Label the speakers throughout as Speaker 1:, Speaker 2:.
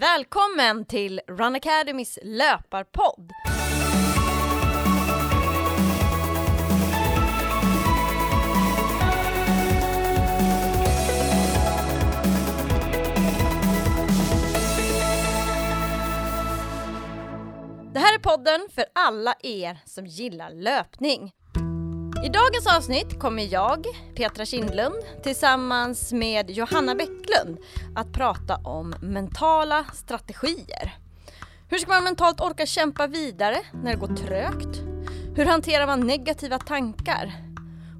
Speaker 1: Välkommen till Run Academys löparpodd! Det här är podden för alla er som gillar löpning. I dagens avsnitt kommer jag, Petra Kindlund, tillsammans med Johanna Bäcklund att prata om mentala strategier. Hur ska man mentalt orka kämpa vidare när det går trögt? Hur hanterar man negativa tankar?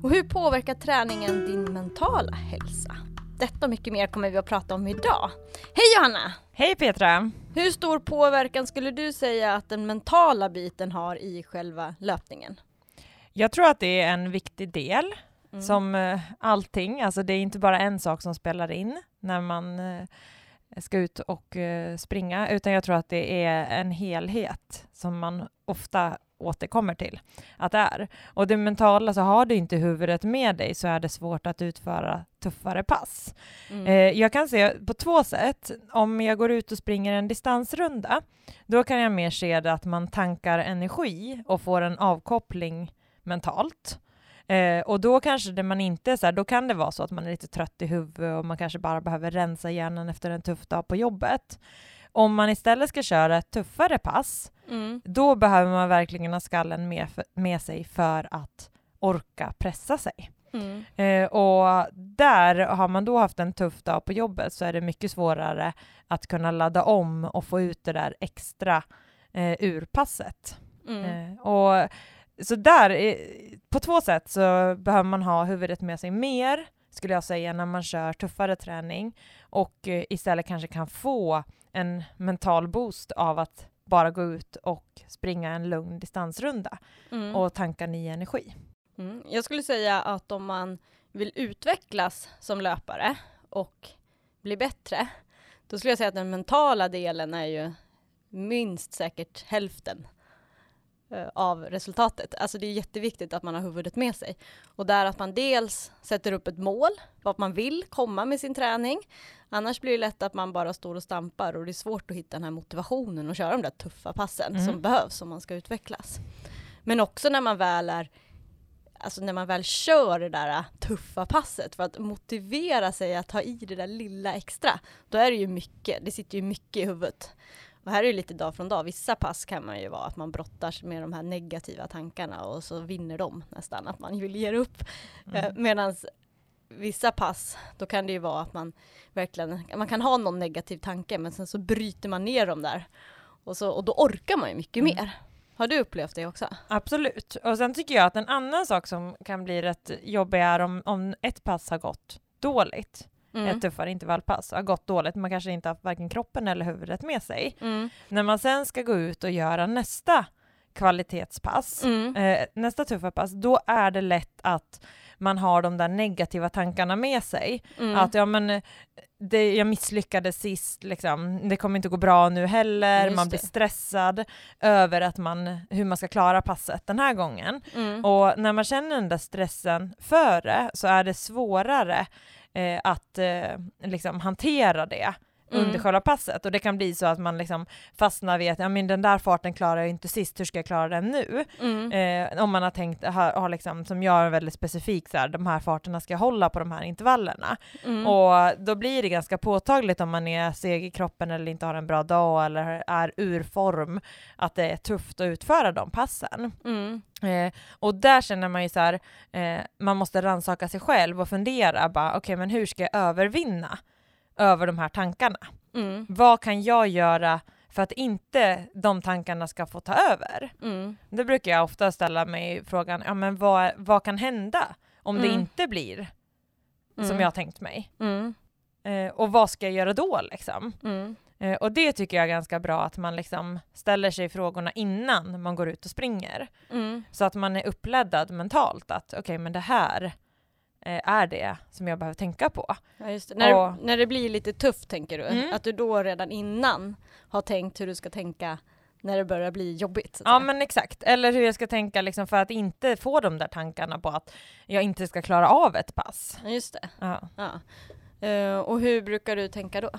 Speaker 1: Och hur påverkar träningen din mentala hälsa? Detta och mycket mer kommer vi att prata om idag. Hej Johanna!
Speaker 2: Hej Petra!
Speaker 1: Hur stor påverkan skulle du säga att den mentala biten har i själva löpningen?
Speaker 2: Jag tror att det är en viktig del mm. som uh, allting, alltså det är inte bara en sak som spelar in när man uh, ska ut och uh, springa, utan jag tror att det är en helhet som man ofta återkommer till att det är. Och det mentala, så har du inte huvudet med dig så är det svårt att utföra tuffare pass. Mm. Eh, jag kan se på två sätt. Om jag går ut och springer en distansrunda, då kan jag mer se det att man tankar energi och får en avkoppling mentalt. Eh, och då kanske det man inte så här, då kan det vara så att man är lite trött i huvudet och man kanske bara behöver rensa hjärnan efter en tuff dag på jobbet. Om man istället ska köra ett tuffare pass, mm. då behöver man verkligen ha skallen med, med sig för att orka pressa sig. Mm. Eh, och där har man då haft en tuff dag på jobbet så är det mycket svårare att kunna ladda om och få ut det där extra eh, ur passet. Mm. Eh, och så där, på två sätt så behöver man ha huvudet med sig mer, skulle jag säga, när man kör tuffare träning och eh, istället kanske kan få en mental boost av att bara gå ut och springa en lugn distansrunda mm. och tanka ny energi.
Speaker 1: Mm. Jag skulle säga att om man vill utvecklas som löpare och bli bättre, då skulle jag säga att den mentala delen är ju minst säkert hälften Eh, av resultatet. Alltså det är jätteviktigt att man har huvudet med sig. Och där att man dels sätter upp ett mål, vart man vill komma med sin träning. Annars blir det lätt att man bara står och stampar och det är svårt att hitta den här motivationen och köra de där tuffa passen mm. som behövs om man ska utvecklas. Men också när man väl är Alltså när man väl kör det där tuffa passet för att motivera sig att ta i det där lilla extra, då är det ju mycket, det sitter ju mycket i huvudet. Och här är det lite dag från dag. Vissa pass kan man ju vara att man brottas med de här negativa tankarna och så vinner de nästan, att man vill ge upp. Mm. Eh, Medan vissa pass, då kan det ju vara att man verkligen, man kan ha någon negativ tanke men sen så bryter man ner dem där. Och, så, och då orkar man ju mycket mm. mer. Har du upplevt det också?
Speaker 2: Absolut. Och sen tycker jag att en annan sak som kan bli rätt jobbig är om, om ett pass har gått dåligt mm. ett tuffare intervallpass har gått dåligt, man kanske inte haft varken kroppen eller huvudet med sig. Mm. När man sen ska gå ut och göra nästa kvalitetspass, mm. eh, nästa tuffa pass, då är det lätt att man har de där negativa tankarna med sig. Mm. Att ja men det, jag misslyckades sist, liksom. det kommer inte gå bra nu heller, Just man blir det. stressad över att man, hur man ska klara passet den här gången. Mm. Och när man känner den där stressen före så är det svårare eh, att eh, liksom hantera det mm. under själva passet och det kan bli så att man liksom fastnar vid att ja, men den där farten klarar jag inte sist, hur ska jag klara den nu? Mm. Eh, om man har tänkt, har, har liksom, som jag är väldigt specifik, så här, de här farterna ska jag hålla på de här intervallerna. Mm. Och då blir det ganska påtagligt om man är seg i kroppen eller inte har en bra dag eller är ur form, att det är tufft att utföra de passen. Mm. Eh, och där känner man ju så här, eh, man måste rannsaka sig själv och fundera bara, okej okay, men hur ska jag övervinna över de här tankarna. Mm. Vad kan jag göra för att inte de tankarna ska få ta över? Mm. Då brukar jag ofta ställa mig frågan, ja men vad, vad kan hända om mm. det inte blir som mm. jag har tänkt mig? Mm. Eh, och vad ska jag göra då liksom? Mm. Eh, och det tycker jag är ganska bra att man liksom ställer sig frågorna innan man går ut och springer. Så att man är uppladdad mentalt att okej okay, men det här är det som jag behöver tänka på.
Speaker 1: Ja. När, och, när det blir lite tufft tänker du? Mm. Att du då redan innan har tänkt hur du ska tänka när det börjar bli jobbigt?
Speaker 2: Ja men exakt, eller hur jag ska tänka liksom för att inte få de där tankarna på att jag inte ska klara av ett pass.
Speaker 1: Just det. Ja. ja. Uh, och hur brukar du tänka då?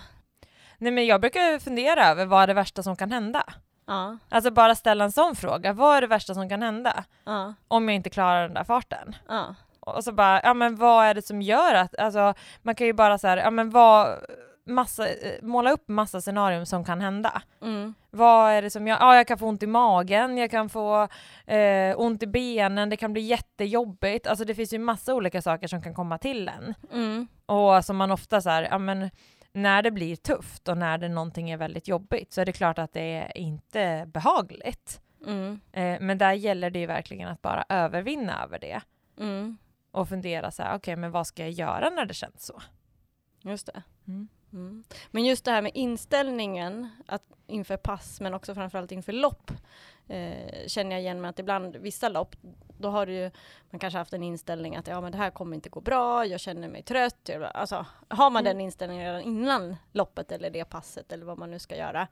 Speaker 2: Nej men jag brukar fundera över vad är det värsta som kan hända?
Speaker 1: Ja,
Speaker 2: Alltså bara ställa en sån fråga, vad är det värsta som kan hända? Om jag inte klarar den där farten. Och så bara, ja men vad är det som gör att, alltså man kan ju bara så här, ja men vad, massa, måla upp massa scenarium som kan hända.
Speaker 1: Mm.
Speaker 2: Vad är det som jag, ja jag kan få ont i magen, jag kan få eh, ont i benen, det kan bli jättejobbigt, alltså det finns ju massa olika saker som kan komma till en.
Speaker 1: Mm.
Speaker 2: Och som man ofta så här, ja men när det blir tufft och när det någonting är väldigt jobbigt så är det klart att det är inte behagligt.
Speaker 1: Mm.
Speaker 2: Eh, men där gäller det ju verkligen att bara övervinna över det
Speaker 1: Mm.
Speaker 2: Och fundera så här, okej men vad ska jag göra när det känns så?
Speaker 1: Just det.
Speaker 2: Mm.
Speaker 1: Mm. Men just det här med inställningen att inför pass men också framförallt inför lopp eh, känner jag igen med att ibland vissa lopp då har du ju man kanske haft en inställning att ja men det här kommer inte gå bra, jag känner mig trött. Alltså, har man
Speaker 2: Mm.
Speaker 1: den inställningen redan innan loppet eller det passet eller vad man nu ska göra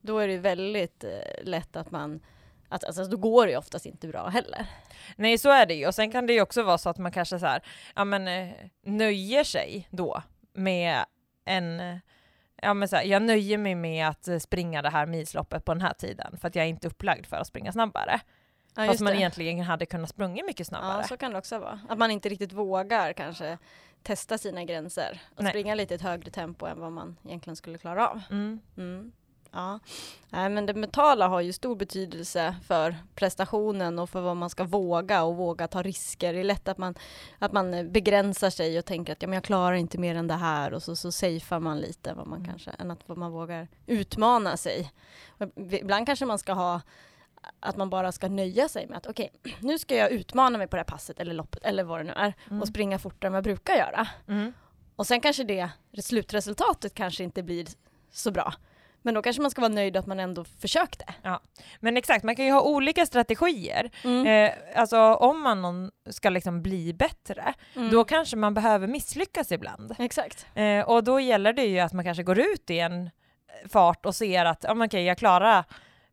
Speaker 1: då är det ju väldigt eh, lätt att man att, alltså, då går det ju oftast inte bra heller.
Speaker 2: Nej så är det ju och sen kan det ju också vara så att man kanske så här, ja men eh, nöjer sig då med en eh, Ja men så här, jag nöjer mig med att eh, springa det här milsloppet på den här tiden för att jag är inte upplagd för att springa snabbare.
Speaker 1: Ja,
Speaker 2: Fast man egentligen hade kunnat sprungit mycket
Speaker 1: Ja,
Speaker 2: snabbare.
Speaker 1: så kan det också vara. Att man inte riktigt vågar kanske testa sina gränser och
Speaker 2: Nej.
Speaker 1: springa lite i ett högre tempo än vad man egentligen skulle klara av.
Speaker 2: Mm.
Speaker 1: Mm. Ja. Nej, men det mentala har ju stor betydelse för prestationen och för vad man ska våga och våga ta risker. Det är lätt att man, att man eh, begränsar sig och tänker att ja, men jag klarar inte mer än det här och så, så safear man lite vad man
Speaker 2: Mm.
Speaker 1: kanske, än att man vågar utmana sig. Ibland kanske man ska ha att man bara ska nöja sig med att okej, nu ska jag utmana mig på det här passet eller loppet eller vad det nu är
Speaker 2: Mm.
Speaker 1: och springa fortare än vad jag brukar göra.
Speaker 2: Mm.
Speaker 1: Och sen kanske det slutresultatet kanske inte blir så bra. Men då kanske man ska vara nöjd att man ändå försökte.
Speaker 2: Men exakt, man kan ju ha olika strategier.
Speaker 1: Mm.
Speaker 2: Eh, alltså om man ska liksom bli bättre,
Speaker 1: Mm.
Speaker 2: då kanske man behöver misslyckas ibland.
Speaker 1: Exakt.
Speaker 2: Eh, och då gäller det ju att man kanske går ut i en fart och ser att ja, men okej, jag klarar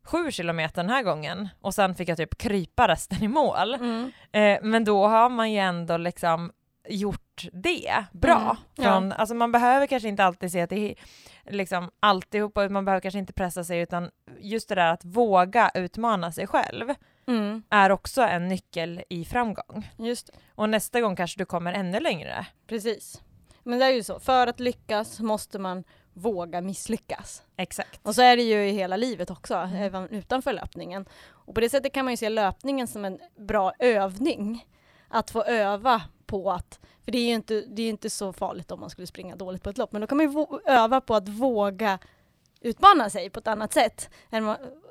Speaker 2: sju kilometer den här gången och sen fick jag typ krypa resten i mål.
Speaker 1: Mm.
Speaker 2: Eh, men då har man ju ändå liksom gjort det bra.
Speaker 1: Mm, ja.
Speaker 2: Från, alltså man behöver kanske inte alltid se att det är liksom alltihopa, man behöver kanske inte pressa sig utan just det där att våga utmana sig själv
Speaker 1: Mm.
Speaker 2: är också en nyckel i framgång.
Speaker 1: Just det.
Speaker 2: Och nästa gång kanske du kommer ännu längre.
Speaker 1: Precis. Men det är ju så, för att lyckas måste man våga misslyckas.
Speaker 2: Exakt.
Speaker 1: Och så är det ju i hela livet också,
Speaker 2: Mm.
Speaker 1: även utanför löpningen. Och på det sättet kan man ju se löpningen som en bra övning. Att få öva på att, för det är ju inte, det är inte så farligt om man skulle springa dåligt på ett lopp, men då kan man ju öva på att våga utmana sig på ett annat sätt.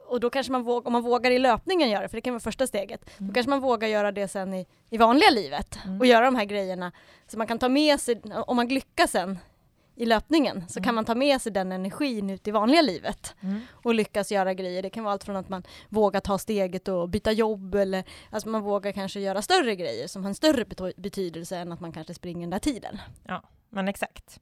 Speaker 1: Och då kanske man vågar, om man vågar i löpningen göra det, för det kan vara första steget,
Speaker 2: Mm.
Speaker 1: då kanske man vågar göra det sen i, i vanliga livet
Speaker 2: Mm.
Speaker 1: och göra de här grejerna. Så man kan ta med sig, om man lyckas sen i löpningen, så
Speaker 2: Mm.
Speaker 1: kan man ta med sig den energin ut i vanliga livet
Speaker 2: Mm.
Speaker 1: och lyckas göra grejer. Det kan vara allt från att man vågar ta steget och byta jobb eller alltså man vågar kanske göra större grejer som har en större betydelse än att man kanske springer den där tiden.
Speaker 2: Men exakt.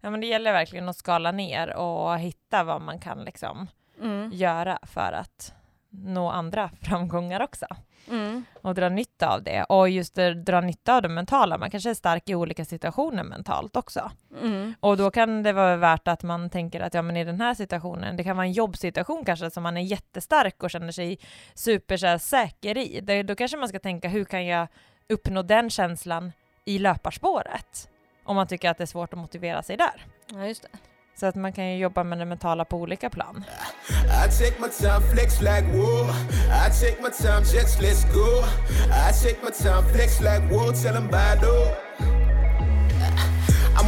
Speaker 2: Ja, men det gäller verkligen att skala ner och hitta vad man kan liksom
Speaker 1: Mm.
Speaker 2: göra för att nå andra framgångar också.
Speaker 1: Mm.
Speaker 2: Och dra nytta av det. Och just det, dra nytta av det mentala. Man kanske är stark i olika situationer mentalt också.
Speaker 1: Mm.
Speaker 2: Och då kan det vara värt att man tänker att ja, men i den här situationen, det kan vara en jobbsituation kanske som man är jättestark och känner sig super så här, säker i. Det, då kanske man ska tänka hur kan jag uppnå den känslan i löparspåret? Om man tycker att det är svårt att motivera sig där.
Speaker 1: Ja, just det.
Speaker 2: Så att man kan ju jobba med det mentala på olika plan.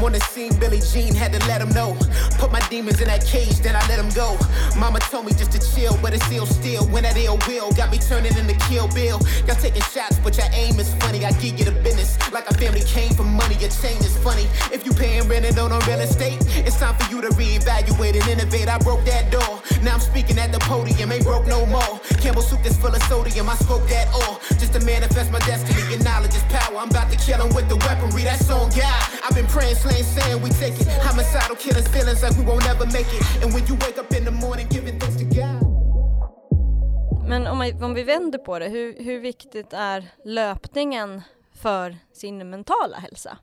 Speaker 3: On the scene, Billie Jean had to let him know. Put my demons in that cage, then I let him go. Mama told me just to chill, but it's ill still. When that ill will got me turning into Kill Bill. Y'all taking shots, but your aim is funny. I give you the business like a family came for money. Your change is funny. If you paying rent and don't real estate, it's time for you to reevaluate and innovate. I broke that door. Now I'm speaking at the podium, ain't broke no more. Campbell soup that's full of sodium, I spoke that all. Just to manifest my destiny, your knowledge is power. I'm about to kill him with the weaponry, that's on God. I've been praying, ain't saying we take it. Homicidal killers, feelings like we won't ever make it. And when you wake up in the morning, giving thanks to God.
Speaker 1: Men om, man, om vi vänder på det, hur, hur viktigt är löpningen för sin mentala hälsa?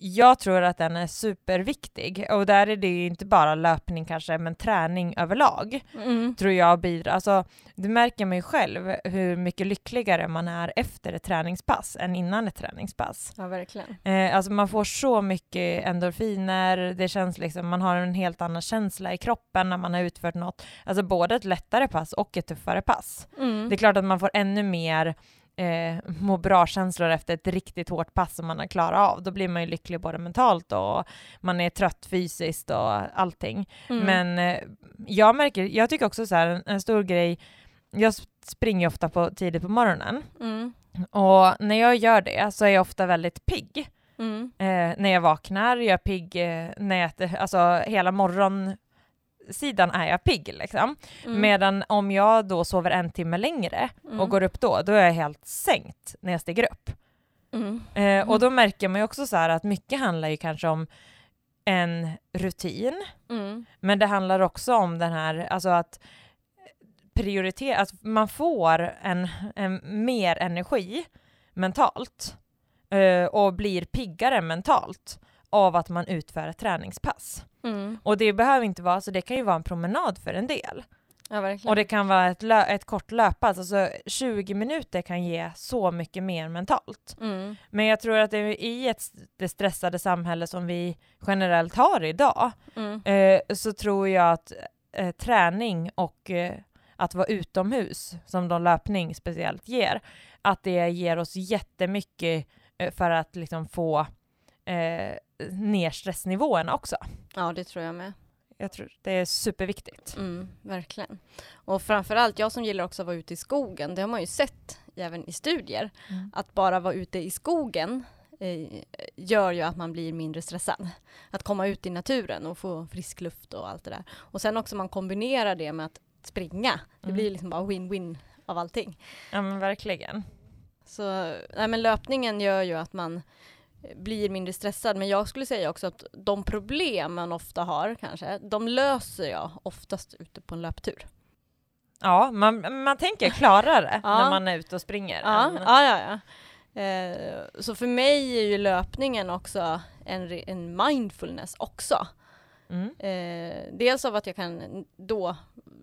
Speaker 2: Jag tror att den är superviktig och där är det ju inte bara löpning kanske men träning överlag
Speaker 1: Mm.
Speaker 2: tror jag bidrar. Alltså, det märker man ju själv hur mycket lyckligare man är efter ett träningspass än innan ett träningspass.
Speaker 1: Ja, verkligen.
Speaker 2: Eh, alltså man får så mycket endorfiner, det känns liksom, man har en helt annan känsla i kroppen när man har utfört något, alltså både ett lättare pass och ett tuffare pass.
Speaker 1: Mm.
Speaker 2: Det är klart att man får ännu mer eh, må bra-känslor efter ett riktigt hårt pass som man har klarat av. Då blir man ju lycklig både mentalt och man är trött fysiskt och allting.
Speaker 1: Mm.
Speaker 2: Men eh, jag märker, jag tycker också så här, en, en stor grej, jag sp- springer ofta på, tidigt på morgonen
Speaker 1: Mm.
Speaker 2: och när jag gör det så är jag ofta väldigt pigg.
Speaker 1: Mm.
Speaker 2: Eh, när jag vaknar, jag är pigg eh, när jag äter, alltså hela morgonsidan är jag pigg liksom.
Speaker 1: Mm.
Speaker 2: Medan om jag då sover en timme längre
Speaker 1: Mm.
Speaker 2: och går upp då, då är jag helt sänkt när jag stiger upp.
Speaker 1: Mm.
Speaker 2: Eh, och då märker man ju också så här att mycket handlar ju kanske om en rutin,
Speaker 1: Mm.
Speaker 2: men det handlar också om den här, alltså att prioritera, att man får en, en mer energi mentalt eh, och blir piggare mentalt av att man utför ett träningspass.
Speaker 1: Mm.
Speaker 2: Och det behöver inte vara, så det kan ju vara en promenad för en del.
Speaker 1: Ja.
Speaker 2: Och det kan vara ett, ett kort löppass, alltså 20 minuter kan ge så mycket mer mentalt.
Speaker 1: Mm.
Speaker 2: Men jag tror att i ett, det stressade samhälle som vi generellt har idag,
Speaker 1: Mm.
Speaker 2: eh, så tror jag att eh, träning och eh, att vara utomhus, som då löpning speciellt ger, att det ger oss jättemycket eh, för att liksom få eh, ner stressnivåerna också.
Speaker 1: Ja, det tror jag med.
Speaker 2: Jag tror det är superviktigt.
Speaker 1: Mm, verkligen. Och framförallt, jag som gillar också att vara ute i skogen, det har man ju sett även i studier,
Speaker 2: Mm.
Speaker 1: att bara vara ute i skogen eh, gör ju att man blir mindre stressad. Att komma ut i naturen och få frisk luft och allt det där. Och sen också man kombinerar det med att springa. Det
Speaker 2: Mm.
Speaker 1: blir liksom bara win-win av allting.
Speaker 2: Ja men verkligen.
Speaker 1: Så nej, men löpningen gör ju att man blir mindre stressad. Men jag skulle säga också att de problem man ofta har kanske, de löser jag oftast ute på en löptur.
Speaker 2: Ja, man, man tänker klarare
Speaker 1: Ja.
Speaker 2: när man är ute och springer.
Speaker 1: Ja,
Speaker 2: än-
Speaker 1: ja, ja. ja. Eh, så för mig är ju löpningen också en, en mindfulness också.
Speaker 2: Mm.
Speaker 1: Eh, dels av att jag kan då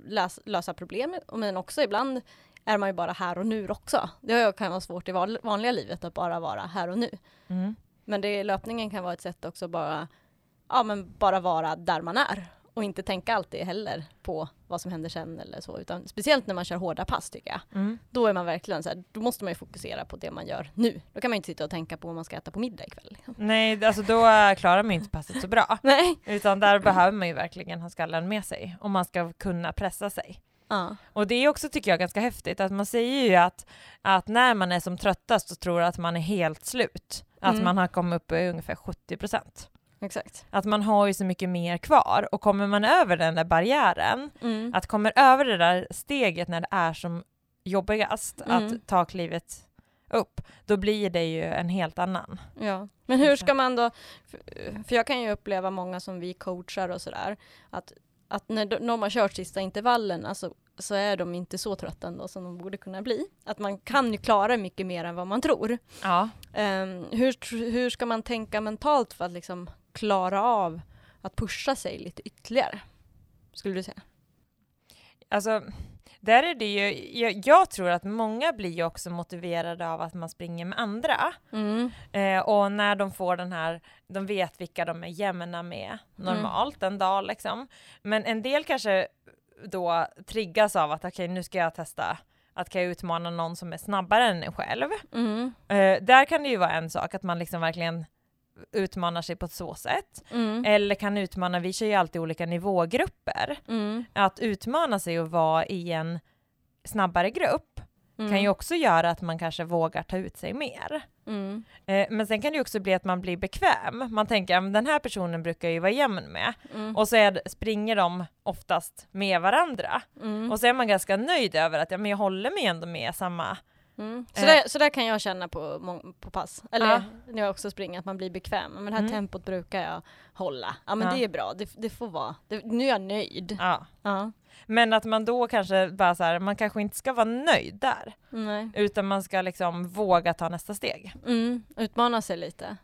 Speaker 1: läs, lösa problem, men också ibland är man ju bara här och nu också. Det kan vara svårt i vanliga livet att bara vara här och nu.
Speaker 2: Mm.
Speaker 1: Men det, löpningen kan vara ett sätt också bara, ja men bara vara där man är. Och inte tänka alltid heller på vad som händer sen eller så. Utan speciellt när man kör hårda pass tycker jag.
Speaker 2: Mm.
Speaker 1: Då är man verkligen så här, då måste man ju fokusera på det man gör nu. Då kan man inte sitta och tänka på vad man ska äta på middag ikväll. Liksom.
Speaker 2: Nej, alltså då klarar man ju inte passet så bra.
Speaker 1: Nej.
Speaker 2: Utan där behöver man ju verkligen ha skallen med sig om man ska kunna pressa sig.
Speaker 1: Ja.
Speaker 2: Och det är också, tycker jag, ganska häftigt att man säger ju att, att när man är som tröttast så tror att man är helt slut. Att
Speaker 1: Mm.
Speaker 2: man har kommit upp i ungefär 70 procent.
Speaker 1: Exakt.
Speaker 2: Att man har ju så mycket mer kvar och kommer man över den där barriären,
Speaker 1: Mm.
Speaker 2: att kommer över det där steget när det är som jobbigast
Speaker 1: Mm.
Speaker 2: att ta klivet upp, då blir det ju en helt annan.
Speaker 1: Ja. Men hur ska man då, för, för jag kan ju uppleva många som vi coachar och sådär, att, att när de, de har kört sista intervallerna så, så är de inte så trötta ändå som de borde kunna bli. Att man kan ju klara mycket mer än vad man tror.
Speaker 2: Ja.
Speaker 1: Ehm, hur, hur ska man tänka mentalt för att liksom klara av att pusha sig lite ytterligare? Skulle du säga?
Speaker 2: Alltså, där är det ju, jag, jag tror att många blir ju också motiverade av att man springer med andra.
Speaker 1: Mm.
Speaker 2: Eh, och när de får den här, de vet vilka de är jämna med normalt en dag liksom. Men en del kanske då triggas av att okej nu ska jag testa att kan jag utmana någon som är snabbare än en själv.
Speaker 1: Mm.
Speaker 2: Eh, där kan det ju vara en sak att man liksom verkligen utmanar sig på så sätt.
Speaker 1: Mm.
Speaker 2: Eller kan utmana, vi kör ju alltid olika nivågrupper.
Speaker 1: Mm.
Speaker 2: Att utmana sig och vara i en snabbare grupp
Speaker 1: Mm.
Speaker 2: kan ju också göra att man kanske vågar ta ut sig mer.
Speaker 1: Mm.
Speaker 2: Eh, men sen kan det ju också bli att man blir bekväm. Man tänker, men den här personen brukar ju vara jämn med.
Speaker 1: Mm.
Speaker 2: Och så är, springer de oftast med varandra.
Speaker 1: Mm.
Speaker 2: Och så är man ganska nöjd över att ja, men jag håller mig ändå med samma.
Speaker 1: Mm. Så,
Speaker 2: Eh.
Speaker 1: där, så där kan jag känna på, på pass. Eller
Speaker 2: Ja.
Speaker 1: när jag också springer, att man blir bekväm. Men det här
Speaker 2: Mm.
Speaker 1: tempot brukar jag hålla. Ja men
Speaker 2: Ja.
Speaker 1: det är bra, det, det får vara. Det, nu är jag nöjd.
Speaker 2: Ja.
Speaker 1: Ja.
Speaker 2: Men att man då kanske bara så här, man kanske inte ska vara nöjd där.
Speaker 1: Nej.
Speaker 2: Utan man ska liksom våga ta nästa steg.
Speaker 1: Mm. Utmana sig lite.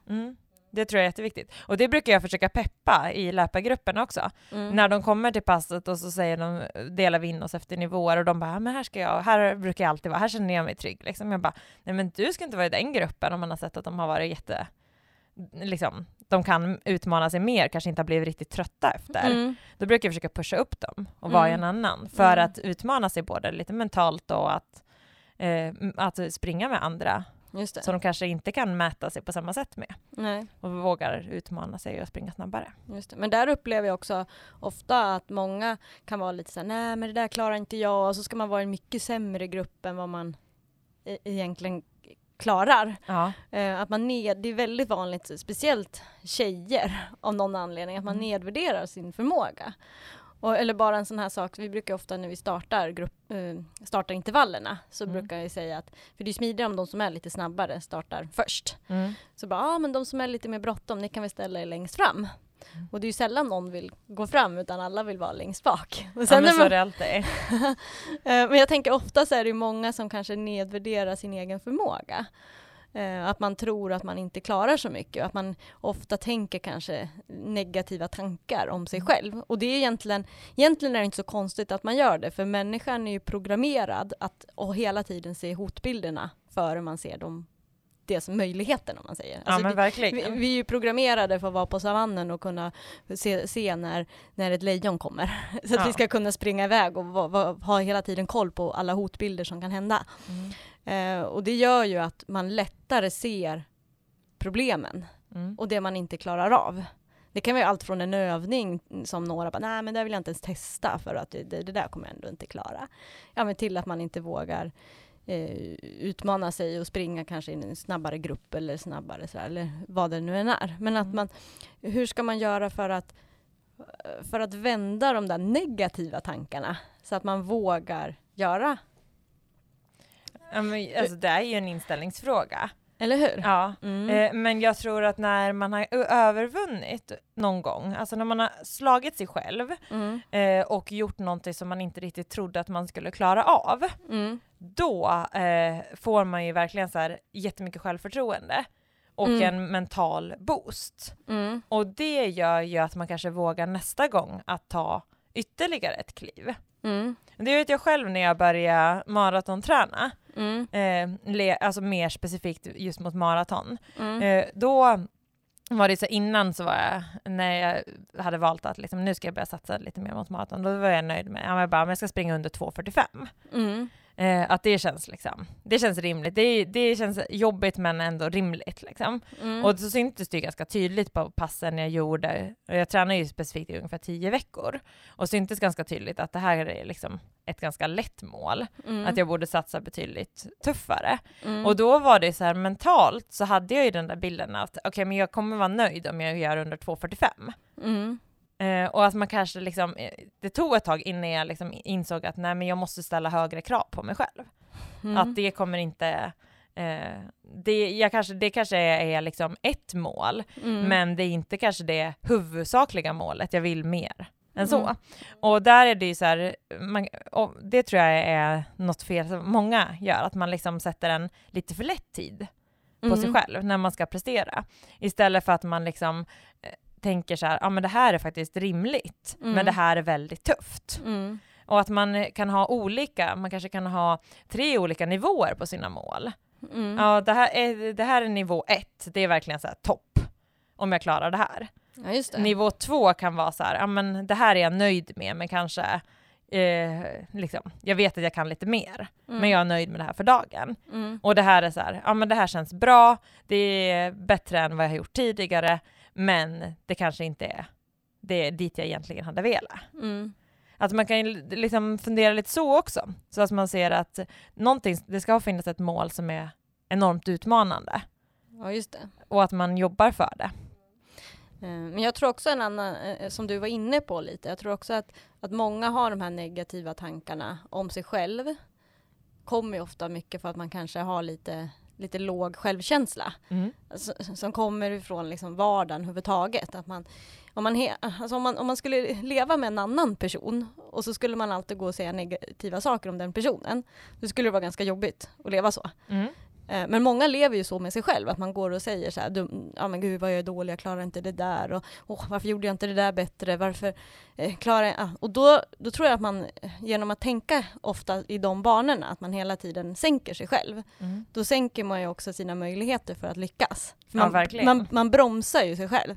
Speaker 2: Mm. Det tror jag är jätteviktigt. Och det brukar jag försöka peppa i löpargruppen också.
Speaker 1: Mm.
Speaker 2: När de kommer till passet och så säger de, delar vi in oss efter nivåer och de bara, men här ska jag, här brukar jag alltid vara, här känner jag mig trygg. Liksom. Jag bara, nej men du ska inte vara i den gruppen om man har sett att de har varit jätte, liksom, de kan utmana sig mer, kanske inte har blivit riktigt trötta efter.
Speaker 1: Mm.
Speaker 2: Då brukar jag försöka pusha upp dem och vara i en
Speaker 1: Mm.
Speaker 2: annan för
Speaker 1: Mm.
Speaker 2: att utmana sig både lite mentalt och att, eh, att springa med andra
Speaker 1: Just det.
Speaker 2: som de kanske inte kan mäta sig på samma sätt med
Speaker 1: Nej.
Speaker 2: och vågar utmana sig och springa snabbare.
Speaker 1: Just det. Men där upplever jag också ofta att många kan vara lite såhär, nej men det där klarar inte jag, och så ska man vara i en mycket sämre grupp än vad man e- egentligen klarar.
Speaker 2: Ja.
Speaker 1: Eh, att man ned, det är väldigt vanligt, speciellt tjejer av någon anledning, att man
Speaker 2: Mm.
Speaker 1: nedvärderar sin förmåga. Och, eller bara en sån här sak, vi brukar ofta när vi startar, grupp, eh, startar intervallerna, så
Speaker 2: Mm.
Speaker 1: brukar jag säga att, för det är smidigare om de som är lite snabbare startar först.
Speaker 2: Mm.
Speaker 1: Så bara, ja ah, men de som är lite mer bråttom, ni kan väl ställa er längst fram. Och det är ju sällan någon vill gå fram utan alla vill vara längst bak. Och
Speaker 2: ja,
Speaker 1: sen
Speaker 2: men
Speaker 1: när
Speaker 2: så är det alltid.
Speaker 1: Eh, men jag tänker ofta så är det ju många som kanske nedvärderar sin egen förmåga. Eh, att man tror att man inte klarar så mycket och att man ofta tänker kanske negativa tankar om sig själv. Och det är egentligen, egentligen är det inte så konstigt att man gör det för människan är ju programmerad att och hela tiden se hotbilderna före man ser dem, det som möjligheten om man säger.
Speaker 2: Ja
Speaker 1: Alltså,
Speaker 2: men
Speaker 1: vi, vi, vi är ju programmerade för att vara på savannen och kunna se, se när, när ett lejon kommer. Så att
Speaker 2: Ja.
Speaker 1: vi ska kunna springa iväg och va, va, ha hela tiden koll på alla hotbilder som kan hända.
Speaker 2: Mm.
Speaker 1: Eh, och det gör ju att man lättare ser problemen
Speaker 2: Mm.
Speaker 1: och det man inte klarar av. Det kan vara allt från en övning som några bara, nej men det vill jag inte ens testa för att det, det, där kommer jag ändå inte klara. Ja men till att man inte vågar eh, utmana sig och springa kanske i en snabbare grupp eller snabbare sådär, eller vad det nu än är. Men att
Speaker 2: Mm.
Speaker 1: man, hur ska man göra för att, för att vända de där negativa tankarna så att man vågar göra,
Speaker 2: Ja, men, alltså, det är ju en inställningsfråga.
Speaker 1: eller hur?
Speaker 2: Ja.
Speaker 1: Mm.
Speaker 2: Eh, men jag tror att när man har övervunnit någon gång, alltså när man har slagit sig själv
Speaker 1: Mm.
Speaker 2: eh, och gjort någonting som man inte riktigt trodde att man skulle klara av,
Speaker 1: Mm.
Speaker 2: då eh, får man ju verkligen så här jättemycket självförtroende och
Speaker 1: Mm.
Speaker 2: en mental boost.
Speaker 1: Mm.
Speaker 2: Och det gör ju att man kanske vågar nästa gång att ta ytterligare ett kliv.
Speaker 1: Mm.
Speaker 2: Det vet jag själv när jag började maratonträna,
Speaker 1: Mm.
Speaker 2: eh, le- alltså mer specifikt just mot maraton.
Speaker 1: Mm.
Speaker 2: Eh, då var det så innan så var jag, när jag hade valt att liksom, nu ska jag börja satsa lite mer mot maraton, då var jag nöjd med, ja, men jag bara, men jag ska springa under 2.45.
Speaker 1: Mm.
Speaker 2: Eh, att det känns liksom, det känns rimligt. Det, det känns jobbigt men ändå rimligt liksom.
Speaker 1: Mm.
Speaker 2: Och så syntes det ganska tydligt på passen jag gjorde, och jag tränar ju specifikt i ungefär 10 veckor, och syntes ganska tydligt att det här är liksom ett ganska lätt mål,
Speaker 1: Mm.
Speaker 2: att jag borde satsa betydligt tuffare.
Speaker 1: Mm.
Speaker 2: Och då var det så här mentalt så hade jag ju den där bilden att okej men jag kommer vara nöjd om jag gör under 2.45. Eh, och att man kanske liksom, eh, det tog ett tag innan jag liksom insåg att nej men jag måste ställa högre krav på mig själv.
Speaker 1: Mm.
Speaker 2: Att det kommer inte, eh, det, jag kanske, det kanske är, är liksom ett mål,
Speaker 1: Mm.
Speaker 2: men det är inte kanske det huvudsakliga målet, jag vill mer än så.
Speaker 1: Mm.
Speaker 2: Och där är det ju så här, man, det tror jag är något fel som många gör, att man liksom sätter en lite för lätt tid på sig
Speaker 1: Mm.
Speaker 2: själv när man ska prestera. Istället för att man liksom eh, tänker så här, ja men det här är faktiskt rimligt,
Speaker 1: Mm.
Speaker 2: men det här är väldigt tufft.
Speaker 1: Mm.
Speaker 2: Och att man kan ha olika, man kanske kan ha tre olika nivåer på sina mål.
Speaker 1: Mm.
Speaker 2: Ja, det här är, det här är nivå ett, det är verkligen så här topp, om jag klarar det här.
Speaker 1: ja, det.
Speaker 2: Nivå två kan vara så här, ja men det här är jag nöjd med, men kanske Eh, liksom, jag vet att jag kan lite mer,
Speaker 1: Mm.
Speaker 2: men jag är nöjd med det här för dagen.
Speaker 1: Mm.
Speaker 2: Och det här är så här, ja men det här känns bra, det är bättre än vad jag har gjort tidigare, men det kanske inte är det är dit jag egentligen hade velat.
Speaker 1: Mm.
Speaker 2: Att man kan liksom fundera lite så också, så att man ser att någonting, det ska finnas ett mål som är enormt utmanande
Speaker 1: Ja, just det.
Speaker 2: och att man jobbar för det.
Speaker 1: Eh, Men jag tror också en annan, eh, som du var inne på lite, jag tror också att, att många har de här negativa tankarna om sig själv. Kommer ju ofta mycket för att man kanske har lite, lite låg självkänsla.
Speaker 2: Mm.
Speaker 1: Alltså, som kommer ifrån liksom vardagen överhuvudtaget. Att man, om, man he, alltså om, man, om man skulle leva med en annan person och så skulle man alltid gå och säga negativa saker om den personen, då skulle det vara ganska jobbigt att leva så.
Speaker 2: Mm.
Speaker 1: Eh, men många lever ju så med sig själv, att man går och säger så här, dum, ja men gud vad jag är dålig, jag klarar inte det där och oh, varför gjorde jag inte det där bättre, varför eh, klarar jag... Ah. Och då, då tror jag att man genom att tänka ofta i de banorna, att man hela tiden sänker sig själv, mm. då sänker man ju också sina möjligheter för att lyckas. För man,
Speaker 2: ja.
Speaker 1: Man, man bromsar ju sig själv.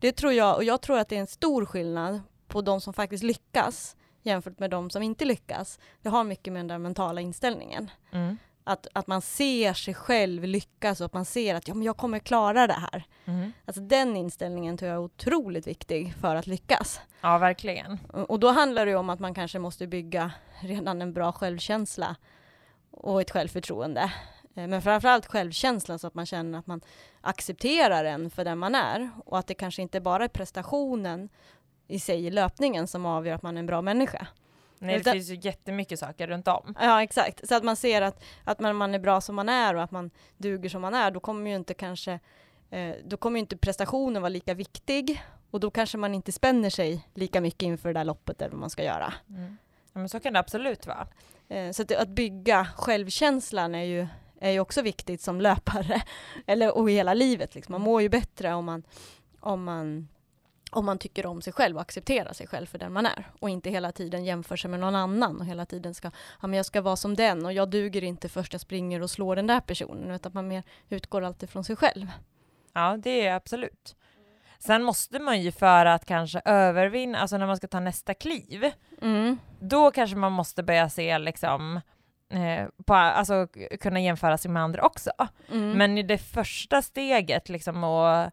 Speaker 1: Det tror jag, och jag tror att det är en stor skillnad på de som faktiskt lyckas jämfört med de som inte lyckas. Det har mycket med den där mentala inställningen. Mm. Att, att man ser sig själv lyckas och att man ser att ja, men jag kommer klara det här. Mm. Alltså den inställningen tror jag är otroligt viktig för att lyckas.
Speaker 2: Ja, verkligen.
Speaker 1: Och, och då handlar det om att man kanske måste bygga redan en bra självkänsla och ett självförtroende. Eh, men framförallt självkänslan så att man känner att man accepterar en för den man är och att det kanske inte bara är prestationen i sig i löpningen som avgör att man är en bra människa.
Speaker 2: Nej, det finns ju jättemycket saker runt om.
Speaker 1: Ja, exakt. Så att man ser att, att man, man är bra som man är och att man duger som man är, då kommer ju inte kanske eh, då kommer inte prestationen vara lika viktig och då kanske man inte spänner sig lika mycket inför det där loppet eller vad man ska göra.
Speaker 2: Mm. Ja, men så kan det absolut vara.
Speaker 1: Eh, så att, att bygga självkänslan är ju, är ju också viktigt som löpare, eller och i hela livet. Liksom. Man mår ju bättre om man, om man om man tycker om sig själv och accepterar sig själv för den man är och inte hela tiden jämför sig med någon annan och hela tiden ska, ja men jag ska vara som den och jag duger inte först jag springer och slår den där personen utan man mer utgår alltid från sig själv.
Speaker 2: Ja, det är absolut. Sen måste man ju för att kanske övervinna, alltså när man ska ta nästa kliv, mm. då kanske man måste börja se liksom Eh, på, alltså kunna jämföra sig med andra också. Mm. Men det första steget liksom och,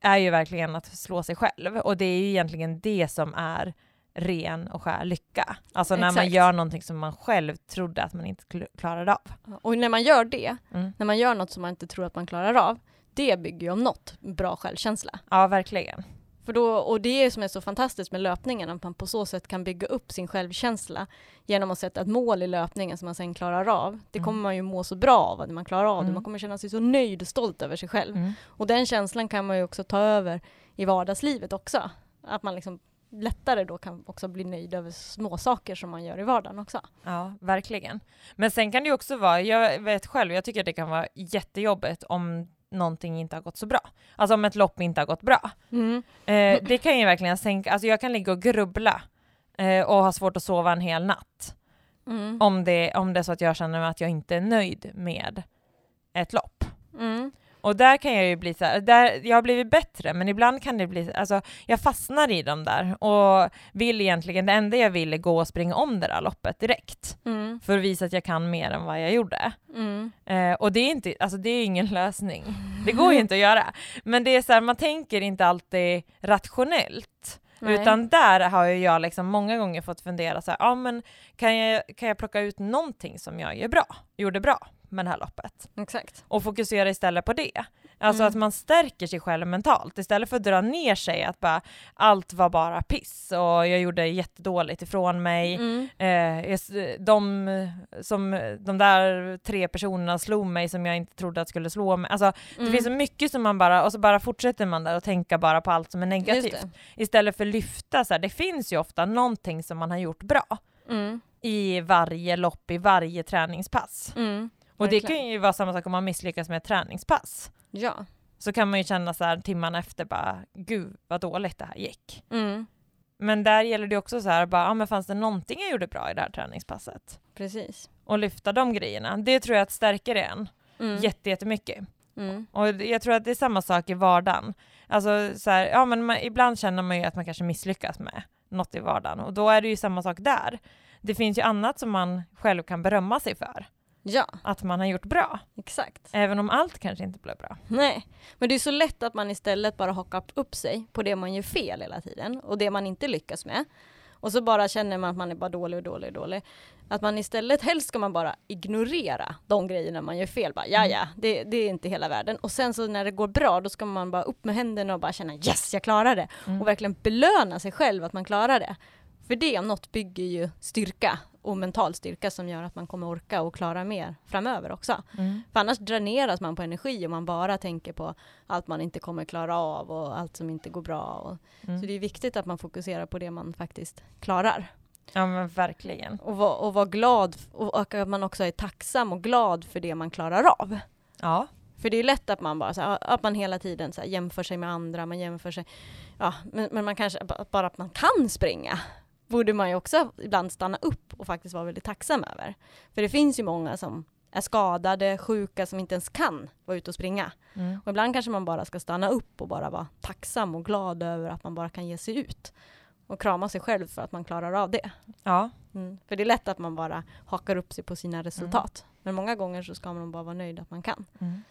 Speaker 2: är ju verkligen att slå sig själv och det är ju egentligen det som är ren och skär lycka. Alltså när Exakt. man gör någonting som man själv trodde att man inte klarade av.
Speaker 1: Och när man gör det, mm. när man gör något som man inte tror att man klarar av, det bygger ju om något bra självkänsla.
Speaker 2: Ja, verkligen.
Speaker 1: För då, och det är som är så fantastiskt med löpningen, att man på så sätt kan bygga upp sin självkänsla genom att sätta ett mål i löpningen som man sen klarar av. Det kommer mm. man ju må så bra av, när man klarar av det. Mm. Man kommer känna sig så nöjd och stolt över sig själv. Mm. Och den känslan kan man ju också ta över i vardagslivet också. Att man liksom lättare då kan också bli nöjd över små saker som man gör i vardagen också.
Speaker 2: Ja, verkligen. Men sen kan det ju också vara, jag vet själv, jag tycker att det kan vara jättejobbigt om någonting inte har gått så bra. Alltså om ett lopp inte har gått bra. Mm. Eh, det kan ju verkligen sänka, alltså jag kan ligga och grubbla eh, och ha svårt att sova en hel natt. Mm. Om, det, om det är så att jag känner att jag inte är nöjd med ett lopp. Mm. Och där kan jag ju bli så här, där, jag har blivit bättre, men ibland kan det bli, alltså jag fastnar i dem där och vill egentligen, det enda jag vill är gå och springa om det där loppet direkt. Mm. För att visa att jag kan mer än vad jag gjorde. Mm. Eh, och det är inte, alltså det är ingen lösning. Det går ju inte att göra. Men det är så här, man tänker inte alltid rationellt. Nej. Utan där har ju jag liksom många gånger fått fundera så här, ja men kan jag, kan jag plocka ut någonting som jag gör bra, gjorde bra? Med det här loppet.
Speaker 1: Exakt.
Speaker 2: Och fokusera istället på det. Alltså mm. att man stärker sig själv mentalt istället för att dra ner sig att bara allt var bara piss och jag gjorde jättedåligt ifrån mig. Mm. Eh, de, som, de där tre personerna slog mig som jag inte trodde att skulle slå mig. Alltså mm. det finns så mycket som man bara, och så bara fortsätter man där och tänka bara på allt som är negativt. Istället för att lyfta så här, det finns ju ofta någonting som man har gjort bra mm. i varje lopp, i varje träningspass. Mm. Och det kan ju vara samma sak om man misslyckas med ett träningspass.
Speaker 1: Ja.
Speaker 2: Så kan man ju känna så här timmarna efter bara, gud vad dåligt det här gick. Mm. Men där gäller det också så här, bara, ah, men fanns det någonting jag gjorde bra i det här träningspasset?
Speaker 1: Precis.
Speaker 2: Och lyfta de grejerna. Det tror jag stärker en mm. jättemycket. Mm. Och jag tror att det är samma sak i vardagen. Alltså så här, ja men man, ibland känner man ju att man kanske misslyckas med något i vardagen och då är det ju samma sak där. Det finns ju annat som man själv kan berömma sig för.
Speaker 1: Ja.
Speaker 2: Att man har gjort bra.
Speaker 1: Exakt.
Speaker 2: Även om allt kanske inte blev bra.
Speaker 1: Nej, men det är så lätt att man istället bara hakar upp sig på det man gör fel hela tiden och det man inte lyckas med. Och så bara känner man att man är bara dålig och dålig och dålig. Att man istället, helst ska man bara ignorera de grejerna man gör fel. Bara, ja, ja, det, det är inte hela världen. Och sen så när det går bra, då ska man bara upp med händerna och bara känna yes, jag klarar det. Mm. Och verkligen belöna sig själv att man klarar det. För det om något bygger ju styrka och mental styrka som gör att man kommer orka och klara mer framöver också. Mm. För annars dräneras man på energi om man bara tänker på allt man inte kommer klara av och allt som inte går bra. Och, mm. Så det är viktigt att man fokuserar på det man faktiskt klarar.
Speaker 2: Ja men verkligen.
Speaker 1: Och vara och var glad och att man också är tacksam och glad för det man klarar av.
Speaker 2: Ja.
Speaker 1: För det är lätt att man bara så här, att man hela tiden så här, jämför sig med andra, man jämför sig, ja, men, men man kanske, bara att man kan springa borde man ju också ibland stanna upp och faktiskt vara väldigt tacksam över. För det finns ju många som är skadade, sjuka, som inte ens kan vara ute och springa.
Speaker 2: Mm.
Speaker 1: Och ibland kanske man bara ska stanna upp och bara vara tacksam och glad över att man bara kan ge sig ut. Och krama sig själv för att man klarar av det.
Speaker 2: Ja.
Speaker 1: Mm. För det är lätt att man bara hakar upp sig på sina resultat. Men många gånger så ska man bara vara nöjd att man kan.
Speaker 2: Mm.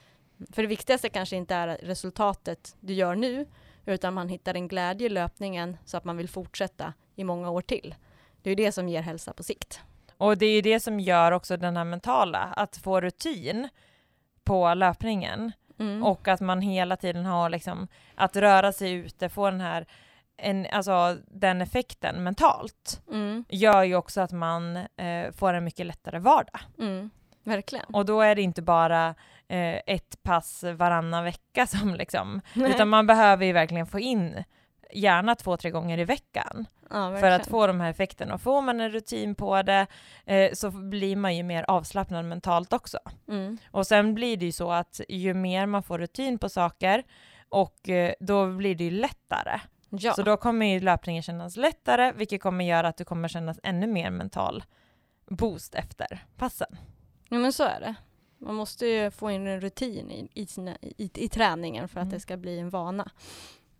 Speaker 1: För det viktigaste kanske inte är resultatet du gör nu, utan man hittar en glädje i löpningen så att man vill fortsätta i många år till. Det är det som ger hälsa på sikt.
Speaker 2: Och det är ju det som gör också den här mentala, att få rutin på löpningen
Speaker 1: Mm.
Speaker 2: och att man hela tiden har liksom att röra sig ute, få den här en, alltså den effekten mentalt
Speaker 1: Mm.
Speaker 2: gör ju också att man eh, får en mycket lättare vardag.
Speaker 1: Mm. Verkligen.
Speaker 2: Och då är det inte bara eh, ett pass varannan vecka som liksom,
Speaker 1: Nej.
Speaker 2: utan man behöver ju verkligen få in gärna två, tre gånger i veckan
Speaker 1: ja,
Speaker 2: för att få de här effekterna. Och får man en rutin på det eh, så blir man ju mer avslappnad mentalt också.
Speaker 1: Mm.
Speaker 2: Och sen blir det ju så att ju mer man får rutin på saker och eh, då blir det ju lättare.
Speaker 1: Ja.
Speaker 2: Så då kommer ju löpningen kännas lättare, vilket kommer göra att du kommer kännas ännu mer mental boost efter passen.
Speaker 1: ja, men så är det. Man måste ju få in en rutin i, i, sina, i, i träningen för att
Speaker 2: Mm.
Speaker 1: det ska bli en vana.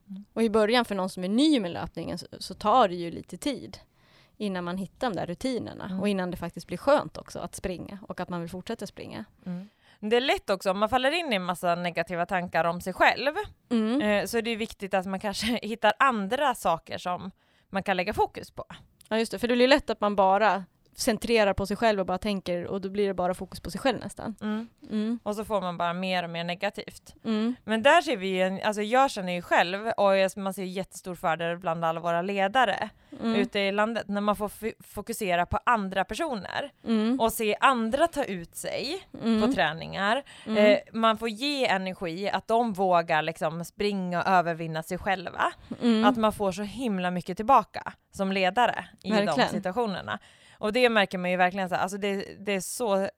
Speaker 2: Mm.
Speaker 1: Och i början för någon som är ny med löpningen så, så tar det ju lite tid innan man hittar de där rutinerna
Speaker 2: Mm.
Speaker 1: och innan det faktiskt blir skönt också att springa och att man vill fortsätta springa.
Speaker 2: Det är lätt också, om man faller in i en massa negativa tankar om sig själv,
Speaker 1: Mm.
Speaker 2: eh, så är det viktigt att man kanske hittar andra saker som man kan lägga fokus på.
Speaker 1: Ja just det, för det blir lätt att man bara centrerar på sig själv och bara tänker och då blir det bara fokus på sig själv nästan. Mm.
Speaker 2: Och så får man bara mer och mer negativt.
Speaker 1: Mm.
Speaker 2: Men där ser vi ju, en, alltså jag känner ju själv, och man ser jättestor fördel bland alla våra ledare
Speaker 1: Mm.
Speaker 2: ute i landet, när man får fokusera på andra personer
Speaker 1: Mm.
Speaker 2: och se andra ta ut sig
Speaker 1: Mm.
Speaker 2: på träningar.
Speaker 1: Mm.
Speaker 2: Eh, man får ge energi, att de vågar liksom springa och övervinna sig själva.
Speaker 1: Mm.
Speaker 2: Att man får så himla mycket tillbaka som ledare i de
Speaker 1: Verkligen.
Speaker 2: situationerna. Och det märker man ju verkligen så här, alltså det, det är så,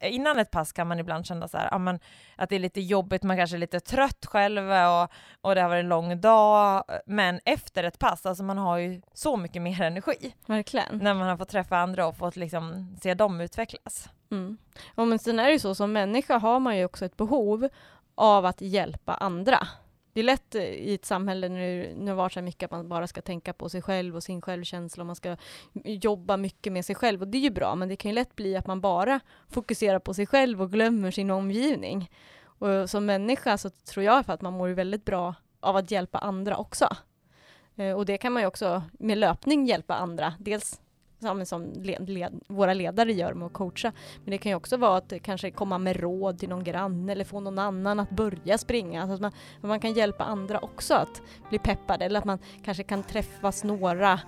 Speaker 2: innan ett pass kan man ibland känna så här, ja, men, att det är lite jobbigt, man kanske är lite trött själv och, och det har varit en lång dag, men efter ett pass, alltså man har ju så mycket mer energi
Speaker 1: Verkligen.
Speaker 2: när man har fått träffa andra och fått liksom se dem utvecklas.
Speaker 1: Mm. Ja, men sen är det ju så, som människa har man ju också ett behov av att hjälpa andra. Det är lätt eh, i ett samhälle nu, nu var så här mycket att man bara ska tänka på sig själv och sin självkänsla och man ska jobba mycket med sig själv och det är ju bra men det kan ju lätt bli att man bara fokuserar på sig själv och glömmer sin omgivning. Och som människa så tror jag för att man mår väldigt bra av att hjälpa andra också. Eh, och det kan man ju också med löpning hjälpa andra. Dels som, som led, led, våra ledare gör med att coacha. Men det kan ju också vara att kanske komma med råd till någon granne eller få någon annan att börja springa. Alltså att man, att man kan hjälpa andra också att bli peppade eller att man kanske kan träffas några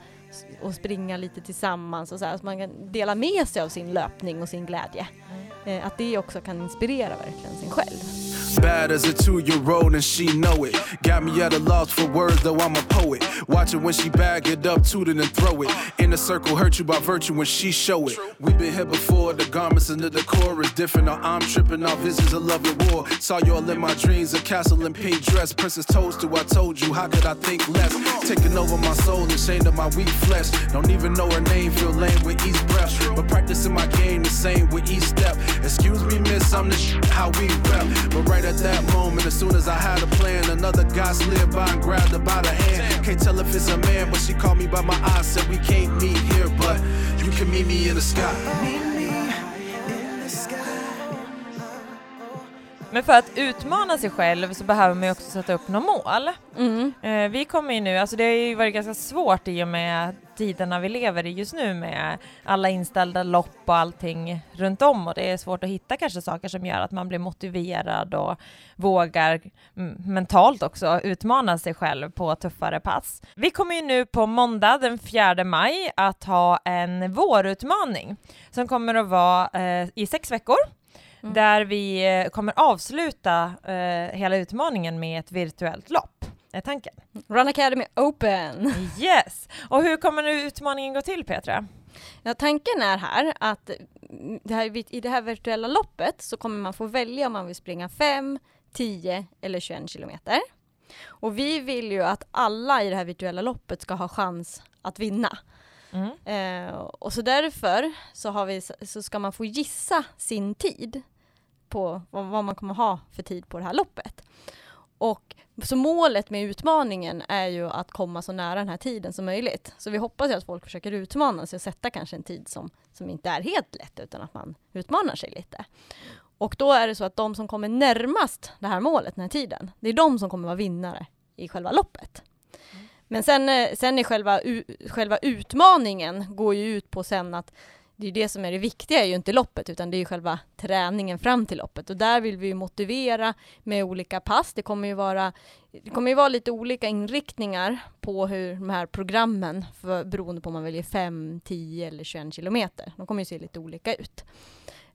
Speaker 1: och springa lite tillsammans och så här. Så man kan dela med sig av sin löpning och sin glädje. Mm. Eh, att det också kan inspirera verkligen sin själv.
Speaker 4: Bad as a two year old and she know it. Got me at a loss for words, though I'm a poet. Watch when she bag it up, toot it and throw it. In a circle, hurt you by virtue when she show it. We've been here before, the garments and the decor is different. Now I'm tripping off this is love and war. Saw y'all in my dreams, a castle in pink dress. Princess Toadstool, I told you, how could I think less? Taking over my soul ashamed of my weak flesh. Don't even know her name, feel lame with each breath. But practicing my game the same with each step. Excuse me, miss, I'm the sh- how we rep. But right at that moment, as soon as I had a plan, another guy slid by and grabbed her by the hand. Can't tell if it's a man, but she called me by my eyes, said we can't meet here, but you can meet me in the sky.
Speaker 2: Men för att utmana sig själv så behöver man ju också sätta upp några mål.
Speaker 1: Mm.
Speaker 2: Eh, vi kommer ju nu, alltså det har ju varit ganska svårt i och med tiderna vi lever i just nu med alla inställda lopp och allting runt om och det är svårt att hitta kanske saker som gör att man blir motiverad och vågar mm, mentalt också utmana sig själv på tuffare pass. Vi kommer ju nu på måndag den 4 maj att ha en vårutmaning som kommer att vara eh, i sex veckor
Speaker 1: Mm.
Speaker 2: där vi eh, kommer avsluta eh, hela utmaningen med ett virtuellt lopp, är tanken.
Speaker 1: Run Academy Open!
Speaker 2: Yes! Och hur kommer utmaningen gå till Petra?
Speaker 1: Ja, tanken är här att det här, i det här virtuella loppet så kommer man få välja om man vill springa 5, 10 eller 21 kilometer. Och vi vill ju att alla i det här virtuella loppet ska ha chans att vinna. Mm. Eh, och så därför så, vi, så ska man få gissa sin tid på vad, man kommer ha för tid på det här loppet. Och så målet med utmaningen är ju att komma så nära den här tiden som möjligt. Så vi hoppas ju att folk försöker utmana sig och sätta kanske en tid som, som inte är helt lätt utan att man utmanar sig lite. Och då är det så att de som kommer närmast det här målet, den här tiden, det är de som kommer vara vinnare i själva loppet. Men sen, eh, sen är själva, själva utmaningen går ju ut på sen att det är det som är det viktiga, är ju inte loppet, utan det är ju själva träningen fram till loppet. Och där vill vi ju motivera med olika pass. Det kommer ju vara, det kommer ju vara lite olika inriktningar på hur de här programmen, för, beroende på om man väljer 5, 10 eller 21 kilometer. De kommer ju se lite olika ut.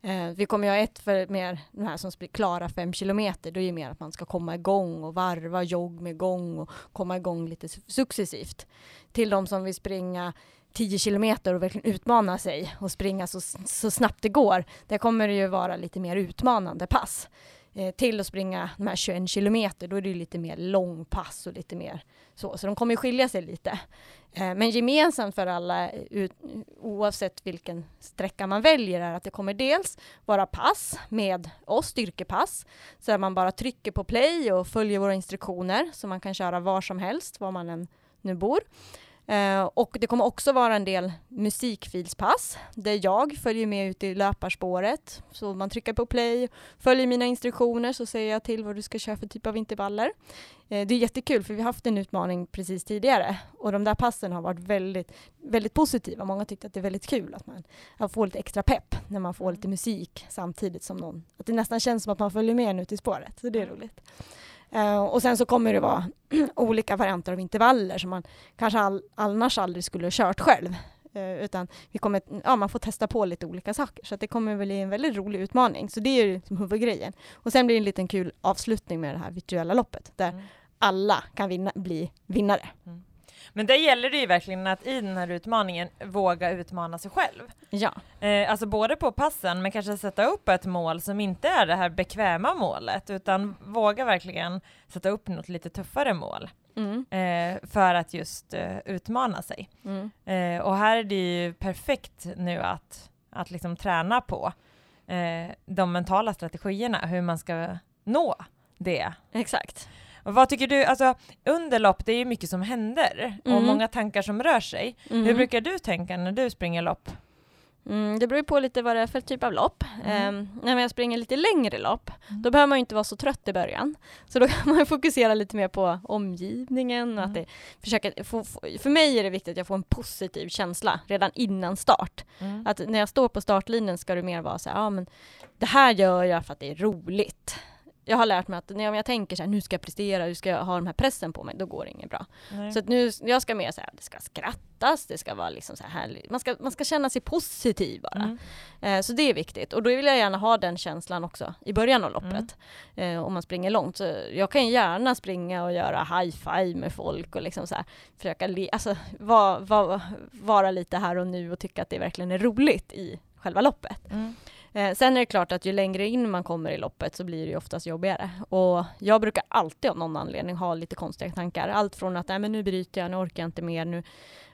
Speaker 1: Eh, vi kommer ju ha ett för mer de här som klara 5 kilometer. Då är det mer att man ska komma igång och varva jogg med gång och komma igång lite successivt. Till de som vill springa 10 kilometer och verkligen utmana sig och springa så, så snabbt det går. Där kommer det ju vara lite mer utmanande pass. Eh, till att springa de här 21 kilometer, då är det lite mer långpass och lite mer så. Så de kommer skilja sig lite. Eh, men gemensamt för alla, ut, oavsett vilken sträcka man väljer, är att det kommer dels vara pass med oss, styrkepass, så att man bara trycker på play och följer våra instruktioner, så man kan köra var som helst, var man än nu bor. Eh, och det kommer också vara en del musikfilspass där jag följer med ut i löparspåret. Så man trycker på play, följer mina instruktioner så säger jag till vad du ska köra för typ av intervaller. Eh, det är jättekul för vi har haft en utmaning precis tidigare och de där passen har varit väldigt, väldigt positiva. Många tyckte att det är väldigt kul att man får lite extra pepp när man får lite musik samtidigt som någon, att det nästan känns som att man följer med ut i spåret. Så det är roligt. Uh, och sen så kommer det vara olika varianter av intervaller som man kanske all, annars aldrig skulle ha kört själv. Uh, utan vi kommer, ja, man får testa på lite olika saker. Så det kommer bli en väldigt rolig utmaning. Så det är liksom huvudgrejen. Och sen blir det en liten kul avslutning med det här virtuella loppet där mm. alla kan vinna, bli vinnare. Mm.
Speaker 2: Men där gäller det ju verkligen att i den här utmaningen våga utmana sig själv.
Speaker 1: Ja.
Speaker 2: Eh, alltså både på passen, men kanske sätta upp ett mål som inte är det här bekväma målet, utan våga verkligen sätta upp något lite tuffare mål. Mm. Eh, för att just eh, utmana sig. Mm. Eh, och här är det ju perfekt nu att, att liksom träna på de mentala strategierna, hur man ska nå det.
Speaker 1: Exakt.
Speaker 2: Och vad tycker du, alltså under lopp, det är ju mycket som händer mm. och många tankar som rör sig. Mm. Hur brukar du tänka när du springer lopp?
Speaker 1: Mm, det beror på lite vad det är för typ av lopp. Mm. Eh, när jag springer lite längre lopp, mm. då behöver man inte vara så trött i början. Så då kan man fokusera lite mer på omgivningen. Och att mm. det, försöka, få, för mig är det viktigt att jag får en positiv känsla redan innan start. Mm. Att när jag står på startlinjen ska det mer vara så här, ja men det här gör jag för att det är roligt jag har lärt mig att när jag tänker så här, nu ska jag prestera, nu ska jag ha den här pressen på mig, då går det inget bra. Nej. Så att nu, jag ska mer säga, det ska skrattas, det ska vara liksom så här härligt. Man ska, man ska känna sig positiv bara. Mm. Eh, så det är viktigt. Och då vill jag gärna ha den känslan också i början av loppet. Mm. Eh, om man springer långt. Så jag kan gärna springa och göra high five med folk och liksom så här, försöka le, alltså, va, va, vara lite här och nu och tycka att det verkligen är roligt i själva loppet. Mm. Eh, sen är det klart att ju längre in man kommer i loppet så blir det ju oftast jobbigare. Och jag brukar alltid av någon anledning ha lite konstiga tankar. Allt från att nej, men nu bryter jag, nu orkar jag inte mer. Nu,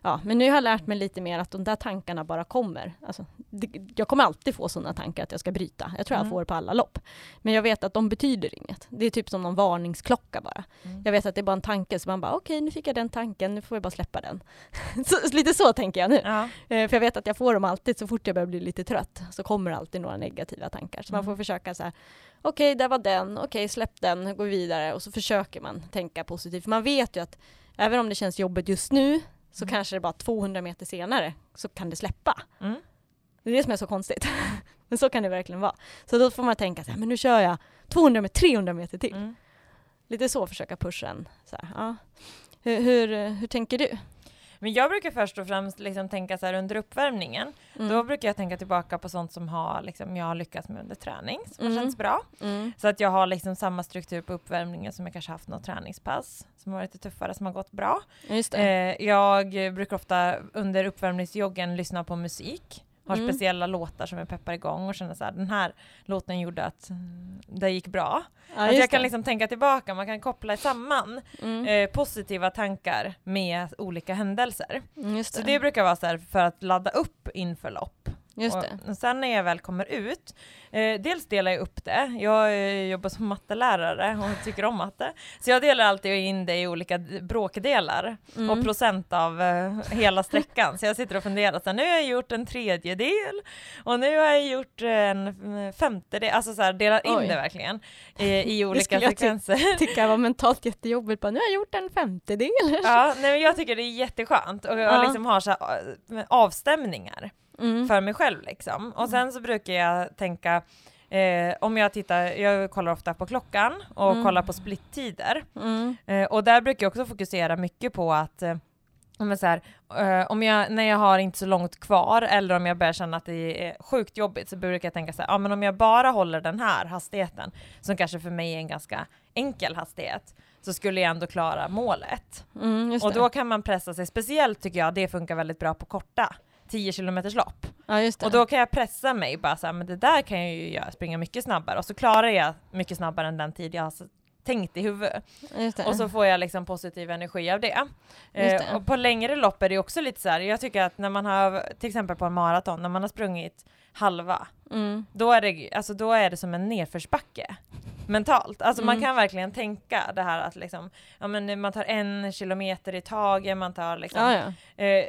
Speaker 1: ja, men nu har jag lärt mig lite mer att de där tankarna bara kommer. Alltså, det, jag kommer alltid få sådana tankar att jag ska bryta. Jag tror mm. jag får det på alla lopp. Men jag vet att de betyder inget. Det är typ som någon varningsklocka bara. Mm. Jag vet att det är bara en tanke, så man bara okej, okay, nu fick jag den tanken, nu får jag bara släppa den. så, lite så tänker jag nu. Ja. Eh, för jag vet att jag får dem alltid, så fort jag börjar bli lite trött, så kommer alltid några negativa tankar. Så mm. man får försöka så här, okej, okay, där var den, okej, okay, släpp den, gå vidare och så försöker man tänka positivt. För man vet ju att även om det känns jobbigt just nu, så mm. kanske det bara 200 meter senare så kan det släppa. Mm. Det är det som är så konstigt. men så kan det verkligen vara. Så då får man tänka så här, men nu kör jag 200 med 300 meter till. Mm. Lite så försöka pusha en. Så här, ja. hur, hur, hur tänker du?
Speaker 2: Men jag brukar först och främst liksom tänka så här under uppvärmningen. Mm. Då brukar jag tänka tillbaka på sånt som har, liksom, jag har lyckats med under träning, som mm. har känts bra. Mm. Så att jag har liksom samma struktur på uppvärmningen som jag kanske haft något träningspass som har varit lite tuffare, som har gått bra. Eh, jag brukar ofta under uppvärmningsjoggen lyssna på musik har
Speaker 1: Mm.
Speaker 2: speciella låtar som jag peppar igång och känner så här, den här låten gjorde att det gick bra.
Speaker 1: Ja,
Speaker 2: att
Speaker 1: just
Speaker 2: jag kan
Speaker 1: det.
Speaker 2: liksom tänka tillbaka, man kan koppla samman
Speaker 1: Mm.
Speaker 2: eh, positiva tankar med olika händelser.
Speaker 1: Mm, just
Speaker 2: Så
Speaker 1: det.
Speaker 2: det brukar vara så här för att ladda upp inför lopp.
Speaker 1: Just
Speaker 2: och,
Speaker 1: det.
Speaker 2: och sen när jag väl kommer ut, eh, dels delar jag upp det. Jag eh, jobbar som mattelärare och tycker om matte. Så jag delar alltid in det i olika bråkdelar
Speaker 1: Mm.
Speaker 2: och procent av eh, hela sträckan. Så jag sitter och funderar, så här, nu har jag gjort en tredjedel och nu har jag gjort en femtedel, alltså så här, delar in
Speaker 1: Oj.
Speaker 2: det verkligen eh, i olika
Speaker 1: skulle jag ty-
Speaker 2: sekvenser.
Speaker 1: tycker jag var mentalt jättejobbigt. Bara, nu har jag gjort en femtedel.
Speaker 2: Ja, nej, men jag tycker det är jätteskönt och jag
Speaker 1: Ja.
Speaker 2: liksom har så här, eh, avstämningar.
Speaker 1: Mm.
Speaker 2: för mig själv liksom. Och sen så brukar jag tänka Eh, om jag tittar, jag kollar ofta på klockan och
Speaker 1: Mm.
Speaker 2: kollar på splittider.
Speaker 1: Mm.
Speaker 2: Eh, och där brukar jag också fokusera mycket på att eh, om jag, så här, eh, om jag, när jag har inte så långt kvar eller om jag börjar känna att det är sjukt jobbigt så brukar jag tänka så här, ja men om jag bara håller den här hastigheten, som kanske för mig är en ganska enkel hastighet, så skulle jag ändå klara målet.
Speaker 1: Mm,
Speaker 2: Och då kan man pressa sig, speciellt tycker jag det funkar väldigt bra på korta 10 km lopp.
Speaker 1: ja, just det.
Speaker 2: Och då kan jag pressa mig bara så här, men det där kan jag ju göra, springa mycket snabbare och så klarar jag mycket snabbare än den tid jag har tänkt i huvudet. Och så får jag liksom positiv energi av det.
Speaker 1: Det.
Speaker 2: Eh, och på längre lopp är det också lite så här, jag tycker att när man har, till exempel på en maraton, när man har sprungit halva,
Speaker 1: Mm.
Speaker 2: då är det, alltså då är det som en nedförsbacke mentalt. Alltså man
Speaker 1: Mm.
Speaker 2: kan verkligen tänka det här att liksom, ja men man tar en kilometer i taget, man tar liksom
Speaker 1: Ja, ja.
Speaker 2: eh,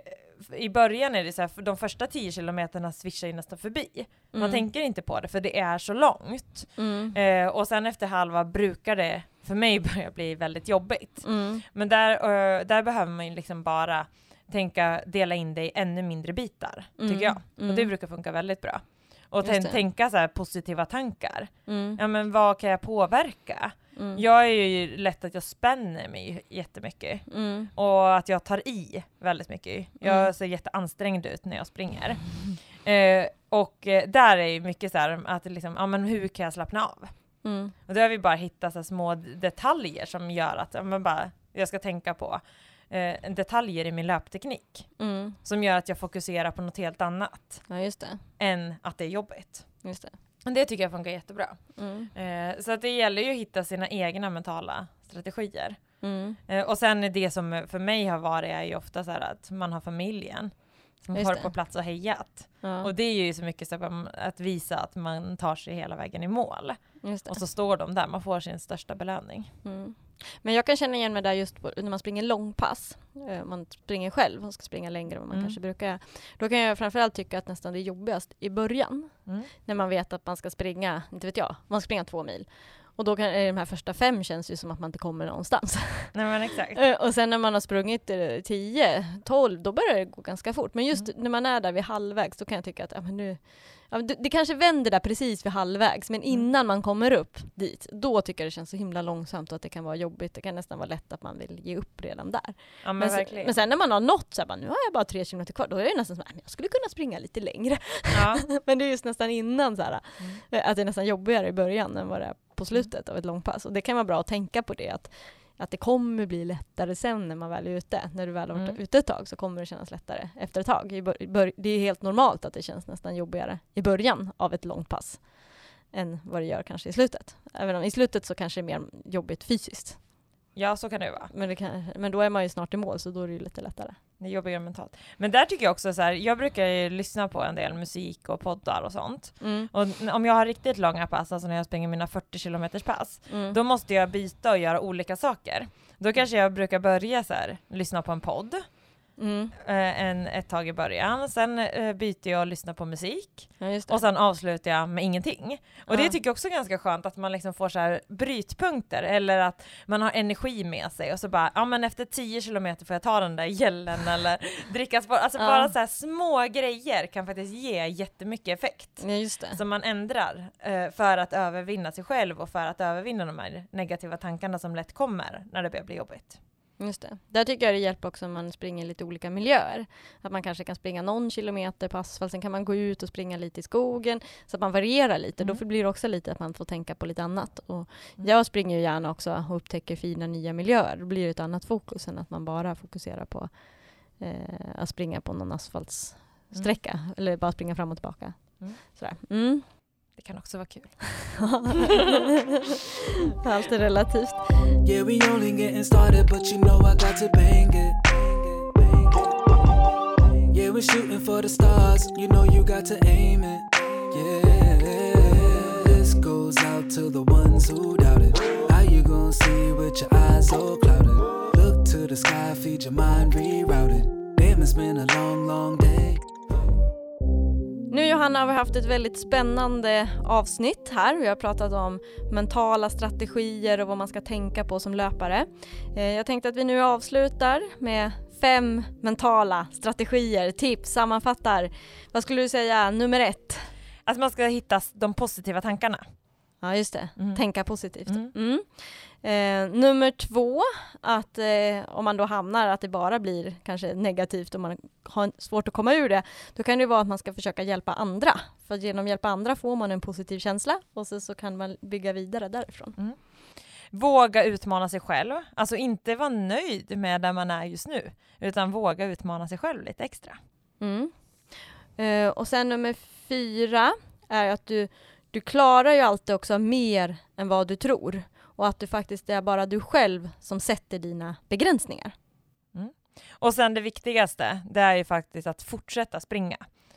Speaker 2: i början är det så här, för de första 10 kilometerna svischar ju nästan förbi. Man
Speaker 1: Mm.
Speaker 2: tänker inte på det för det är så långt.
Speaker 1: Mm.
Speaker 2: Eh, och sen efter halva brukar det för mig börja bli väldigt jobbigt.
Speaker 1: Mm.
Speaker 2: Men där, eh, där behöver man ju liksom bara tänka, dela in det i ännu mindre bitar,
Speaker 1: Mm.
Speaker 2: tycker jag. Och det
Speaker 1: Mm.
Speaker 2: brukar funka väldigt bra. Och tänka så här positiva tankar.
Speaker 1: Mm.
Speaker 2: Ja men vad kan jag påverka?
Speaker 1: Mm.
Speaker 2: Jag är ju lätt att jag spänner mig jättemycket.
Speaker 1: Mm.
Speaker 2: Och att jag tar i väldigt mycket. Jag
Speaker 1: Mm.
Speaker 2: ser jätteansträngd ut när jag springer. Eh, och eh, där är ju mycket så här att liksom, ja men hur kan jag slappna av?
Speaker 1: Mm.
Speaker 2: Och då har vi bara hittat så små detaljer som gör att men bara, jag ska tänka på eh, detaljer i min löpteknik.
Speaker 1: Mm.
Speaker 2: Som gör att jag fokuserar på något helt annat
Speaker 1: Ja,
Speaker 2: än att det är jobbigt.
Speaker 1: Just det.
Speaker 2: Det tycker jag funkar jättebra.
Speaker 1: Mm.
Speaker 2: Eh, så att det gäller ju att hitta sina egna mentala strategier.
Speaker 1: Mm.
Speaker 2: Eh, och sen är det som för mig har varit är ju ofta så här att man har familjen som
Speaker 1: Just
Speaker 2: har
Speaker 1: det.
Speaker 2: på plats och hejat.
Speaker 1: Ja,
Speaker 2: Och det är ju så mycket så att visa att man tar sig hela vägen i mål. Och så står de där, man får sin största belöning.
Speaker 1: Mm. Men jag kan känna igen mig där just på, när man springer långpass. Eh, Man springer själv och ska springa längre än vad man
Speaker 2: Mm.
Speaker 1: kanske brukar. Då kan jag framförallt tycka att nästan det är jobbigast i början.
Speaker 2: Mm.
Speaker 1: När man vet att man ska springa, inte vet jag, man ska springa två mil. Och då kan eh, de här första fem känns ju som att man inte kommer någonstans.
Speaker 2: Nej men exakt.
Speaker 1: Eh, och sen när man har sprungit eh, 10, 12, då börjar det gå ganska fort. Men just
Speaker 2: Mm.
Speaker 1: när man är där vid halvvägs, då kan jag tycka att ja, men nu, ja, det, det kanske vänder där precis vid halvvägs, men
Speaker 2: Mm.
Speaker 1: innan man kommer upp dit, då tycker jag det känns så himla långsamt och att det kan vara jobbigt. Det kan nästan vara lätt att man vill ge upp redan där.
Speaker 2: Ja men,
Speaker 1: Men, sen,
Speaker 2: verkligen.
Speaker 1: men sen när man har nått så här, bara, nu har jag bara tre kilometer kvar, då är det nästan som att jag skulle kunna springa lite längre.
Speaker 2: ja.
Speaker 1: men det är just nästan innan så här,
Speaker 2: Mm.
Speaker 1: eh, att det är nästan jobbigare i början än vad det är på slutet av ett långpass. Och det kan vara bra att tänka på det, att, att det kommer bli lättare sen när man väl är ute. När du väl har varit
Speaker 2: Mm.
Speaker 1: ute ett tag så kommer det kännas lättare efter ett tag. Det är helt normalt att det känns nästan jobbigare i början av ett långpass än vad det gör kanske i slutet. Även om i slutet så kanske det är mer jobbigt fysiskt.
Speaker 2: ja så kan det vara.
Speaker 1: Men, det kan, men då är man ju snart i mål så då är det ju lite lättare.
Speaker 2: Det jobbigare mentalt. Men där tycker jag också så här, jag brukar ju lyssna på en del musik och poddar och sånt.
Speaker 1: Mm.
Speaker 2: Och om jag har riktigt långa pass, alltså när jag springer mina 40 kilometers pass,
Speaker 1: Mm.
Speaker 2: då måste jag byta och göra olika saker. Då kanske jag brukar börja så här, lyssna på en podd
Speaker 1: Mm.
Speaker 2: en, ett tag i början, sen eh, byter jag och lyssnar på musik
Speaker 1: Ja, det.
Speaker 2: och sen avslutar jag med ingenting. Och det
Speaker 1: Ja.
Speaker 2: tycker jag också är ganska skönt att man liksom får så här brytpunkter eller att man har energi med sig och så bara, ja men efter 10 kilometer får jag ta den där gällen eller dricka sport. Alltså
Speaker 1: Ja.
Speaker 2: bara så här små grejer kan faktiskt ge jättemycket effekt.
Speaker 1: Ja, just det.
Speaker 2: Som man ändrar eh, för att övervinna sig själv och för att övervinna de här negativa tankarna som lätt kommer när det börjar bli jobbigt.
Speaker 1: Just det. Där tycker jag det hjälper också om man springer i lite olika miljöer. Att man kanske kan springa någon kilometer på asfalt, sen kan man gå ut och springa lite i skogen. Så att man varierar lite.
Speaker 2: Mm.
Speaker 1: Då blir det också lite att man får tänka på lite annat. Och
Speaker 2: Mm.
Speaker 1: jag springer ju gärna också och upptäcker fina nya miljöer. Då blir det ett annat fokus än att man bara fokuserar på eh, att springa på någon sträcka eller bara springa fram och tillbaka.
Speaker 2: Mm.
Speaker 1: Sådär.
Speaker 2: Det kan också vara kul.
Speaker 1: Allt är relativt.
Speaker 5: Yeah, we only getting started, but you know I got to bang it. Yeah, we're shooting for the stars, you know you got to aim it. Yeah, this goes out to the ones who doubted. How you gonna see with your eyes all clouded? Look to the sky, feed your mind rerouted. Damn, it's been a long, long day.
Speaker 1: Nu Johanna har vi haft ett väldigt spännande avsnitt här. Vi har pratat om mentala strategier och vad man ska tänka på som löpare. Eh, jag tänkte att vi nu avslutar med fem mentala strategier, tips, sammanfattar. Vad skulle du säga, nummer ett?
Speaker 2: Att man ska hitta de positiva tankarna.
Speaker 1: Ja, just det.
Speaker 2: Mm.
Speaker 1: Tänka positivt.
Speaker 2: Mm.
Speaker 1: Mm. Eh, nummer två, att eh, om man då hamnar att det bara blir kanske negativt och man har svårt att komma ur det, då kan det vara att man ska försöka hjälpa andra. För genom att hjälpa andra får man en positiv känsla och så, så kan man bygga vidare därifrån.
Speaker 2: Våga utmana sig själv. Alltså inte vara nöjd med där man är just nu, utan våga utmana sig själv lite extra.
Speaker 1: Mm. Eh, och sen nummer fyra är att du, du klarar ju alltid också mer än vad du tror. Och att du faktiskt det är bara du själv som sätter dina begränsningar.
Speaker 2: Och sen det viktigaste, det är ju faktiskt att fortsätta springa.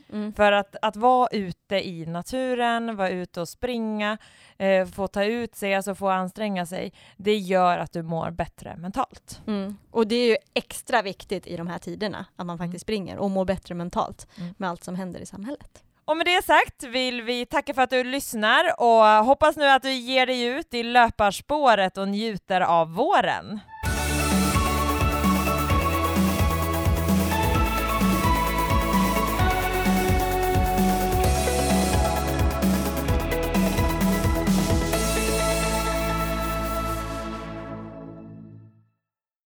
Speaker 1: Mm.
Speaker 2: För att, att vara ute i naturen, vara ute och springa, eh, få ta ut sig, alltså få anstränga sig, det gör att du mår bättre mentalt.
Speaker 1: Mm. Och det är ju extra viktigt i de här tiderna, att man faktiskt
Speaker 2: Mm.
Speaker 1: springer och mår bättre mentalt
Speaker 2: Mm.
Speaker 1: med allt som händer i samhället.
Speaker 2: Och med det sagt vill vi tacka för att du lyssnar och hoppas nu att du ger dig ut i löparspåret och njuter av våren.